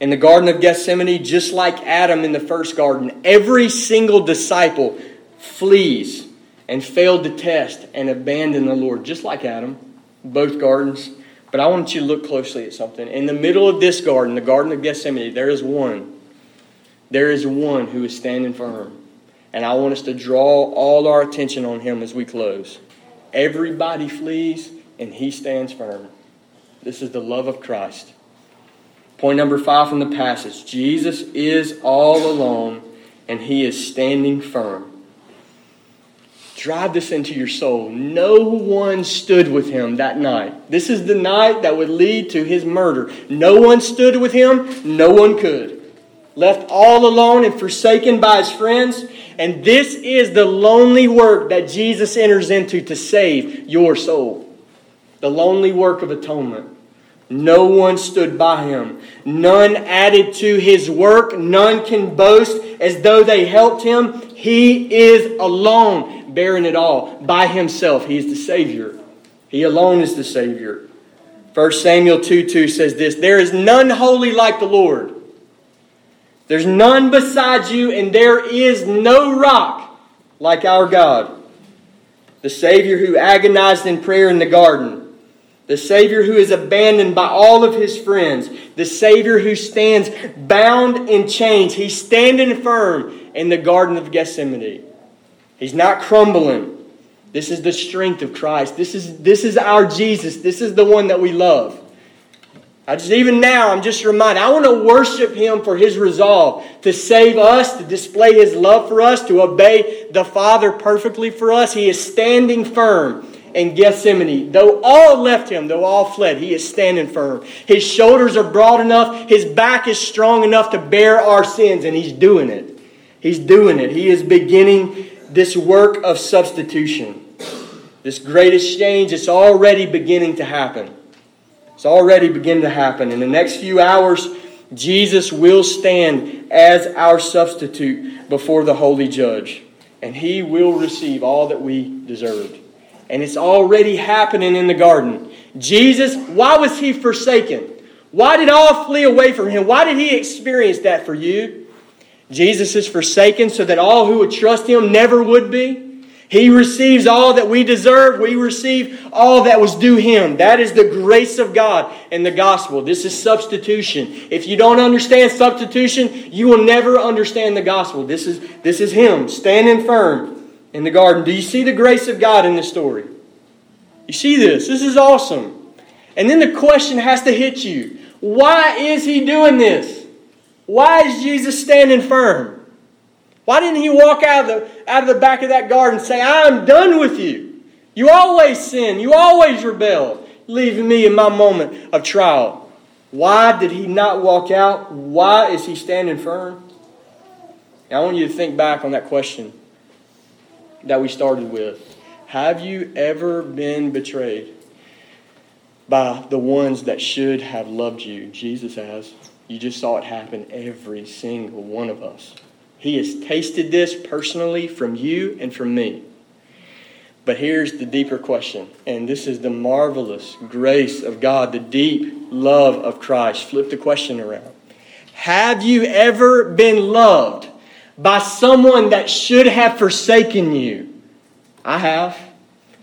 In the Garden of Gethsemane, just like Adam in the first garden, every single disciple flees and failed to test and abandon the Lord, just like Adam, both gardens. But I want you to look closely at something. In the middle of this garden, the Garden of Gethsemane, there is one. There is one who is standing firm. And I want us to draw all our attention on him as we close. Everybody flees, and he stands firm. This is the love of Christ. Point number five from the passage Jesus is all alone, and he is standing firm. Drive this into your soul. No one stood with him that night. This is the night that would lead to his murder. No one stood with him. No one could. Left all alone and forsaken by his friends. And this is the lonely work that Jesus enters into to save your soul. The lonely work of atonement. No one stood by him. None added to his work. None can boast as though they helped him. He is alone bearing it all by himself. He is the Savior. He alone is the Savior. 1 Samuel 2 2 says this There is none holy like the Lord. There's none beside you, and there is no rock like our God. The Savior who agonized in prayer in the garden. The Savior who is abandoned by all of his friends. The Savior who stands bound in chains. He's standing firm in the Garden of Gethsemane. He's not crumbling. This is the strength of Christ. This is, this is our Jesus. This is the one that we love. I just even now I'm just reminded I want to worship him for his resolve to save us, to display his love for us, to obey the Father perfectly for us. He is standing firm in Gethsemane. Though all left him, though all fled, he is standing firm. His shoulders are broad enough, his back is strong enough to bear our sins, and he's doing it. He's doing it. He is beginning this work of substitution, this great exchange, it's already beginning to happen. It's already beginning to happen. In the next few hours, Jesus will stand as our substitute before the holy judge, and he will receive all that we deserved. And it's already happening in the garden. Jesus, why was he forsaken? Why did all flee away from him? Why did he experience that for you? Jesus is forsaken so that all who would trust him never would be. He receives all that we deserve. We receive all that was due Him. That is the grace of God in the gospel. This is substitution. If you don't understand substitution, you will never understand the gospel. This is, this is Him standing firm in the garden. Do you see the grace of God in this story? You see this? This is awesome. And then the question has to hit you why is He doing this? Why is Jesus standing firm? Why didn't he walk out of the, out of the back of that garden and say, I am done with you? You always sin. You always rebel, leaving me in my moment of trial. Why did he not walk out? Why is he standing firm? Now, I want you to think back on that question that we started with. Have you ever been betrayed by the ones that should have loved you? Jesus has. You just saw it happen every single one of us. He has tasted this personally from you and from me. But here's the deeper question, and this is the marvelous grace of God, the deep love of Christ. Flip the question around. Have you ever been loved by someone that should have forsaken you? I have.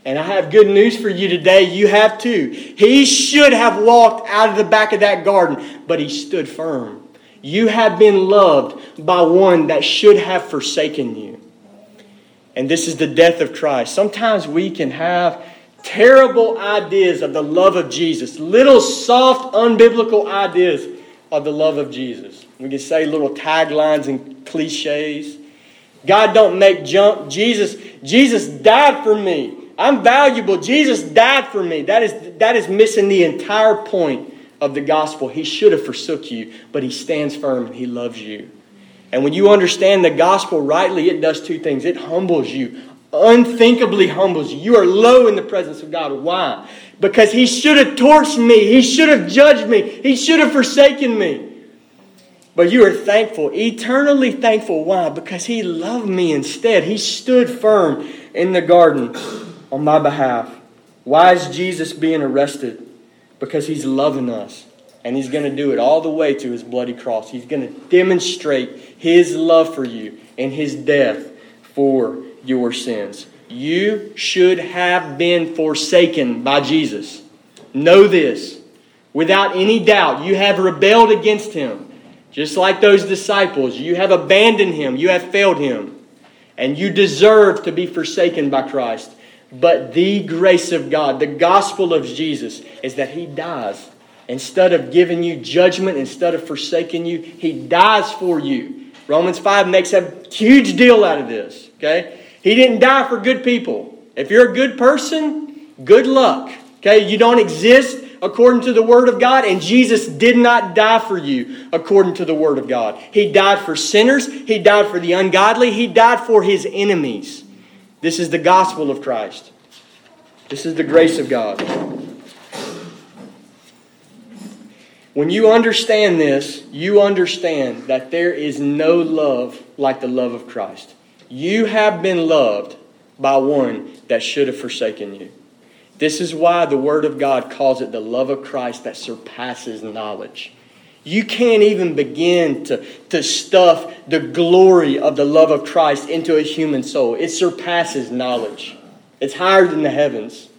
And I have good news for you today. You have too. He should have walked out of the back of that garden, but he stood firm. You have been loved by one that should have forsaken you. And this is the death of Christ. Sometimes we can have terrible ideas of the love of Jesus, little soft, unbiblical ideas of the love of Jesus. We can say little taglines and cliches. God don't make junk. Jesus, Jesus died for me. I'm valuable. Jesus died for me. That is, that is missing the entire point of the gospel, he should have forsook you, but he stands firm and he loves you. And when you understand the gospel rightly, it does two things. It humbles you, unthinkably humbles you. You are low in the presence of God. Why? Because he should have torched me. He should have judged me. He should have forsaken me. But you are thankful, eternally thankful. Why? Because he loved me instead. He stood firm in the garden on my behalf. Why is Jesus being arrested? because he's loving us. And he's going to do it all the way to his bloody cross. He's going to demonstrate his love for you and his death for your sins. You should have been forsaken by Jesus. Know this. Without any doubt, you have rebelled against him. Just like those disciples, you have abandoned him, you have failed him, and you deserve to be forsaken by Christ. But the grace of God, the gospel of Jesus, is that He dies. Instead of giving you judgment, instead of forsaking you, He dies for you. Romans 5 makes a huge deal out of this. Okay? He didn't die for good people. If you're a good person, good luck. Okay? You don't exist according to the Word of God, and Jesus did not die for you according to the Word of God. He died for sinners, He died for the ungodly, He died for His enemies. This is the gospel of Christ. This is the grace of God. When you understand this, you understand that there is no love like the love of Christ. You have been loved by one that should have forsaken you. This is why the Word of God calls it the love of Christ that surpasses knowledge. You can't even begin to, to stuff the glory of the love of Christ into a human soul. It surpasses knowledge, it's higher than the heavens.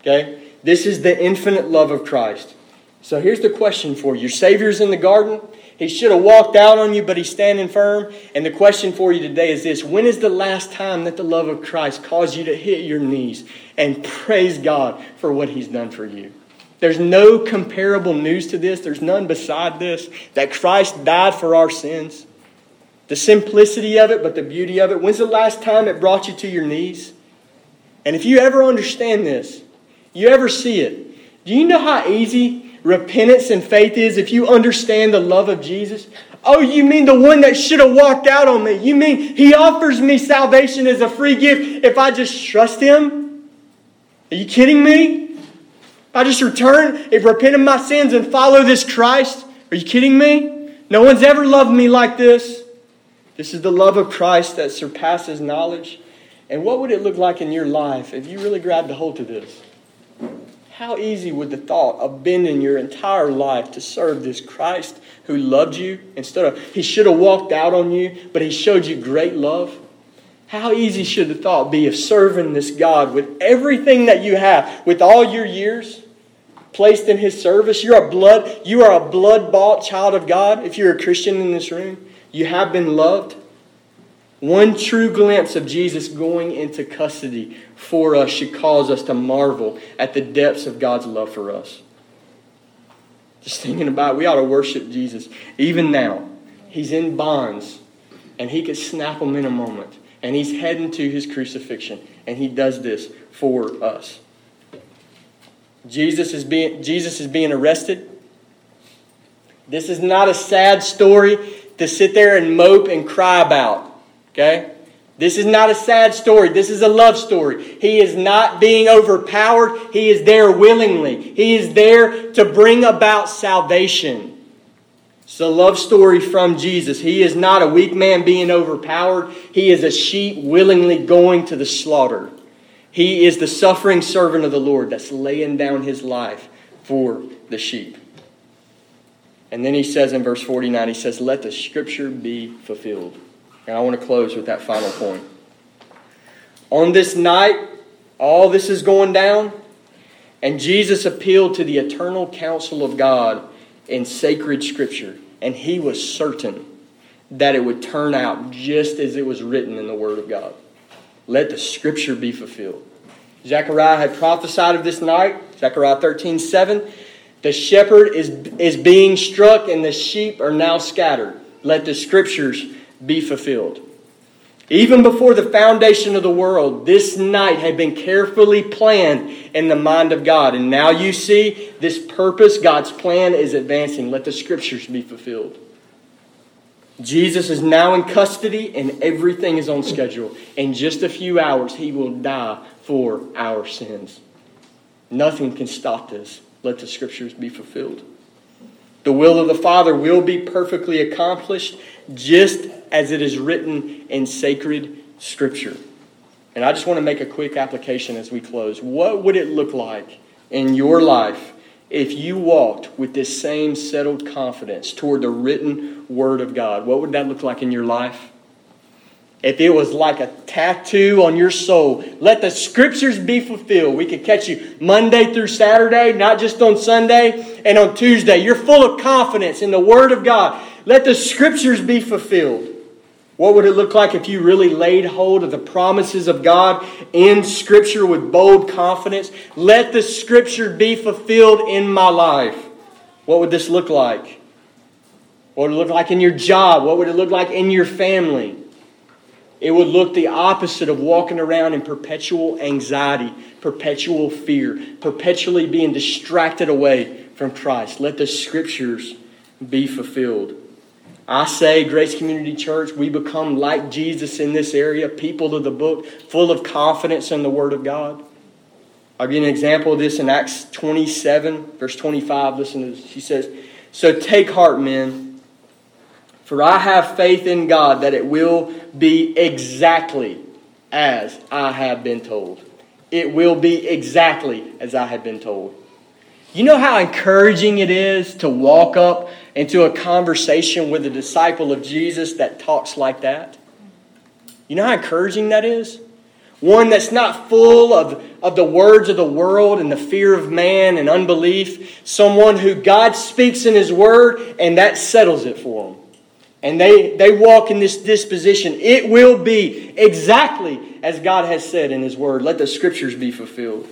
Okay? This is the infinite love of Christ. So here's the question for you Your Savior's in the garden. He should have walked out on you, but he's standing firm. And the question for you today is this When is the last time that the love of Christ caused you to hit your knees and praise God for what he's done for you? There's no comparable news to this. There's none beside this that Christ died for our sins. The simplicity of it, but the beauty of it. When's the last time it brought you to your knees? And if you ever understand this, you ever see it, do you know how easy repentance and faith is if you understand the love of Jesus? Oh, you mean the one that should have walked out on me? You mean he offers me salvation as a free gift if I just trust him? Are you kidding me? If I just return if repent of my sins and follow this Christ? Are you kidding me? No one's ever loved me like this. This is the love of Christ that surpasses knowledge. And what would it look like in your life if you really grabbed a hold of this? How easy would the thought of bending your entire life to serve this Christ who loved you instead of, he should have walked out on you, but he showed you great love? How easy should the thought be of serving this God with everything that you have, with all your years placed in His service? You're a blood, you are a blood bought child of God. If you're a Christian in this room, you have been loved. One true glimpse of Jesus going into custody for us should cause us to marvel at the depths of God's love for us. Just thinking about it, we ought to worship Jesus. Even now, he's in bonds, and he could snap them in a moment and he's heading to his crucifixion, and he does this for us. Jesus is being, Jesus is being arrested. This is not a sad story to sit there and mope and cry about. Okay? This is not a sad story. This is a love story. He is not being overpowered. He is there willingly. He is there to bring about salvation. It's a love story from Jesus. He is not a weak man being overpowered. He is a sheep willingly going to the slaughter. He is the suffering servant of the Lord that's laying down his life for the sheep. And then he says in verse 49, he says, Let the scripture be fulfilled. And I want to close with that final point. On this night, all this is going down, and Jesus appealed to the eternal counsel of God in sacred scripture, and he was certain that it would turn out just as it was written in the Word of God. Let the scripture be fulfilled. Zechariah had prophesied of this night, Zechariah 13 7. The shepherd is, is being struck, and the sheep are now scattered. Let the scriptures be fulfilled. Even before the foundation of the world, this night had been carefully planned in the mind of God. And now you see this purpose, God's plan is advancing. Let the scriptures be fulfilled. Jesus is now in custody and everything is on schedule. In just a few hours, he will die for our sins. Nothing can stop this. Let the scriptures be fulfilled. The will of the Father will be perfectly accomplished just as it is written in sacred Scripture. And I just want to make a quick application as we close. What would it look like in your life if you walked with this same settled confidence toward the written Word of God? What would that look like in your life? If it was like a tattoo on your soul, let the scriptures be fulfilled. We could catch you Monday through Saturday, not just on Sunday, and on Tuesday. You're full of confidence in the Word of God. Let the scriptures be fulfilled. What would it look like if you really laid hold of the promises of God in Scripture with bold confidence? Let the Scripture be fulfilled in my life. What would this look like? What would it look like in your job? What would it look like in your family? It would look the opposite of walking around in perpetual anxiety, perpetual fear, perpetually being distracted away from Christ. Let the Scriptures be fulfilled. I say, Grace Community Church, we become like Jesus in this area, people of the book, full of confidence in the Word of God. I'll give you an example of this in Acts 27, verse 25. Listen to this. He says, So take heart, men, for I have faith in God that it will be exactly as I have been told. It will be exactly as I have been told. You know how encouraging it is to walk up into a conversation with a disciple of Jesus that talks like that? You know how encouraging that is? One that's not full of, of the words of the world and the fear of man and unbelief. Someone who God speaks in His Word and that settles it for them. And they, they walk in this disposition. It will be exactly as God has said in His Word. Let the Scriptures be fulfilled.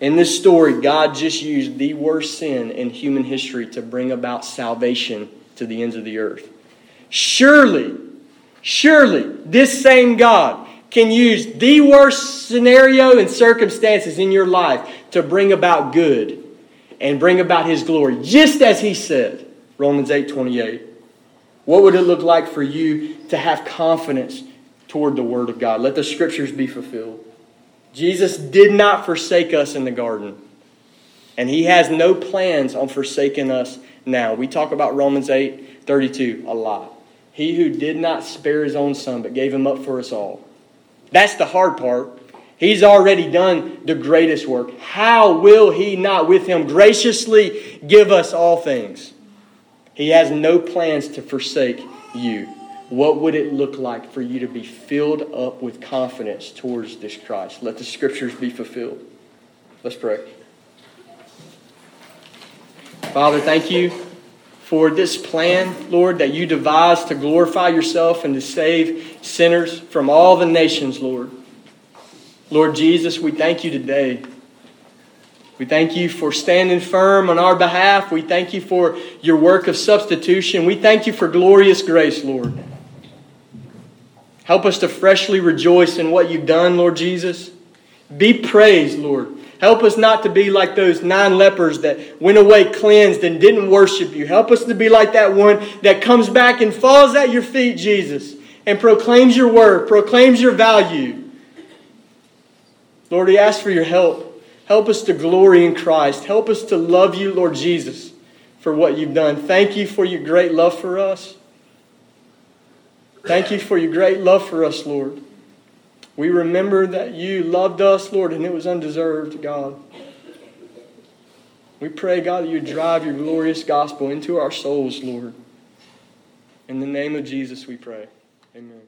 In this story, God just used the worst sin in human history to bring about salvation to the ends of the earth. Surely, surely, this same God can use the worst scenario and circumstances in your life to bring about good and bring about his glory, just as he said, Romans 8 28. What would it look like for you to have confidence toward the Word of God? Let the scriptures be fulfilled. Jesus did not forsake us in the garden. And He has no plans on forsaking us now. We talk about Romans 8 32 a lot. He who did not spare his own son, but gave him up for us all. That's the hard part. He's already done the greatest work. How will he not with him graciously give us all things? He has no plans to forsake you. What would it look like for you to be filled up with confidence towards this Christ? Let the scriptures be fulfilled. Let's pray. Father, thank you for this plan, Lord, that you devised to glorify yourself and to save sinners from all the nations, Lord. Lord Jesus, we thank you today. We thank you for standing firm on our behalf. We thank you for your work of substitution. We thank you for glorious grace, Lord. Help us to freshly rejoice in what you've done, Lord Jesus. Be praised, Lord. Help us not to be like those nine lepers that went away cleansed and didn't worship you. Help us to be like that one that comes back and falls at your feet, Jesus, and proclaims your word, proclaims your value. Lord, we ask for your help. Help us to glory in Christ. Help us to love you, Lord Jesus, for what you've done. Thank you for your great love for us. Thank you for your great love for us, Lord. We remember that you loved us, Lord, and it was undeserved, God. We pray, God, that you drive your glorious gospel into our souls, Lord. In the name of Jesus, we pray. Amen.